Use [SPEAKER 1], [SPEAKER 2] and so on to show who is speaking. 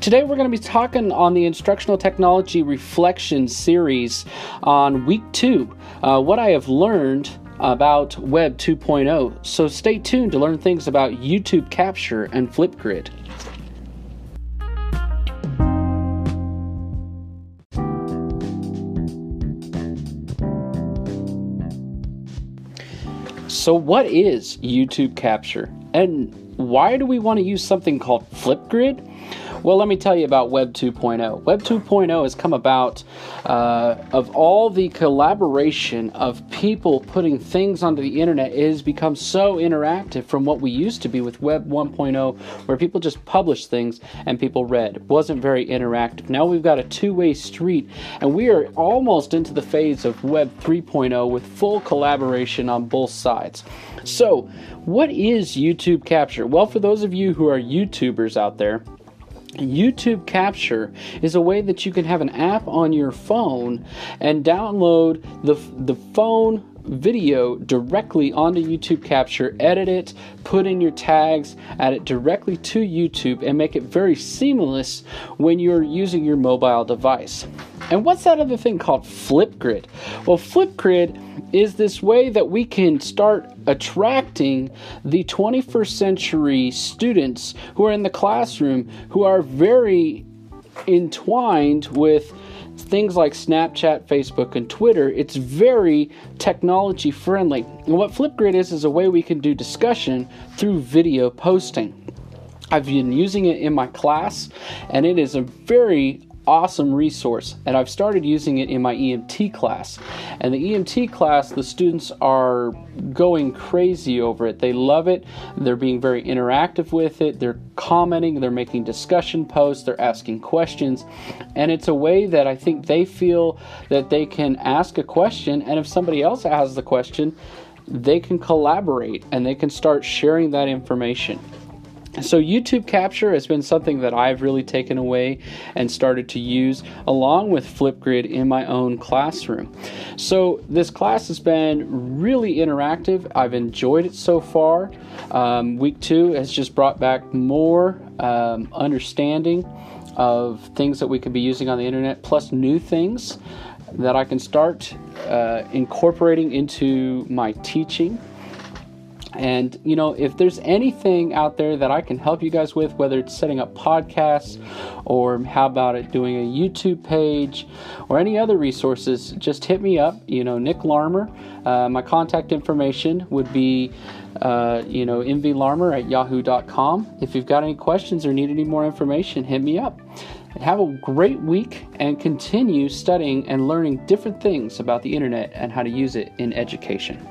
[SPEAKER 1] Today we're going to be talking on the Instructional Technology Reflection series on week two, uh, what I have learned about Web 2.0. So stay tuned to learn things about YouTube Capture and Flipgrid. So, what is YouTube Capture? And why do we want to use something called Flipgrid? Well, let me tell you about Web 2.0. Web 2.0 has come about uh, of all the collaboration of people putting things onto the internet. It has become so interactive from what we used to be with Web 1.0, where people just published things and people read. It wasn't very interactive. Now we've got a two way street, and we are almost into the phase of Web 3.0 with full collaboration on both sides. So, what is YouTube Capture? Well, for those of you who are YouTubers out there, YouTube Capture is a way that you can have an app on your phone and download the, the phone video directly onto YouTube Capture, edit it, put in your tags, add it directly to YouTube, and make it very seamless when you're using your mobile device. And what's that other thing called Flipgrid? Well, Flipgrid is this way that we can start attracting the 21st century students who are in the classroom who are very entwined with things like Snapchat, Facebook, and Twitter, it's very technology friendly. And what Flipgrid is, is a way we can do discussion through video posting. I've been using it in my class, and it is a very awesome resource and I've started using it in my EMT class. And the EMT class, the students are going crazy over it. They love it. They're being very interactive with it. They're commenting, they're making discussion posts, they're asking questions. And it's a way that I think they feel that they can ask a question and if somebody else has the question, they can collaborate and they can start sharing that information. So, YouTube Capture has been something that I've really taken away and started to use along with Flipgrid in my own classroom. So, this class has been really interactive. I've enjoyed it so far. Um, week two has just brought back more um, understanding of things that we could be using on the internet, plus new things that I can start uh, incorporating into my teaching and, you know, if there's anything out there that I can help you guys with, whether it's setting up podcasts or how about it doing a YouTube page or any other resources, just hit me up. You know, Nick Larmer. Uh, my contact information would be, uh, you know, mvlarmer at yahoo.com. If you've got any questions or need any more information, hit me up. Have a great week and continue studying and learning different things about the internet and how to use it in education.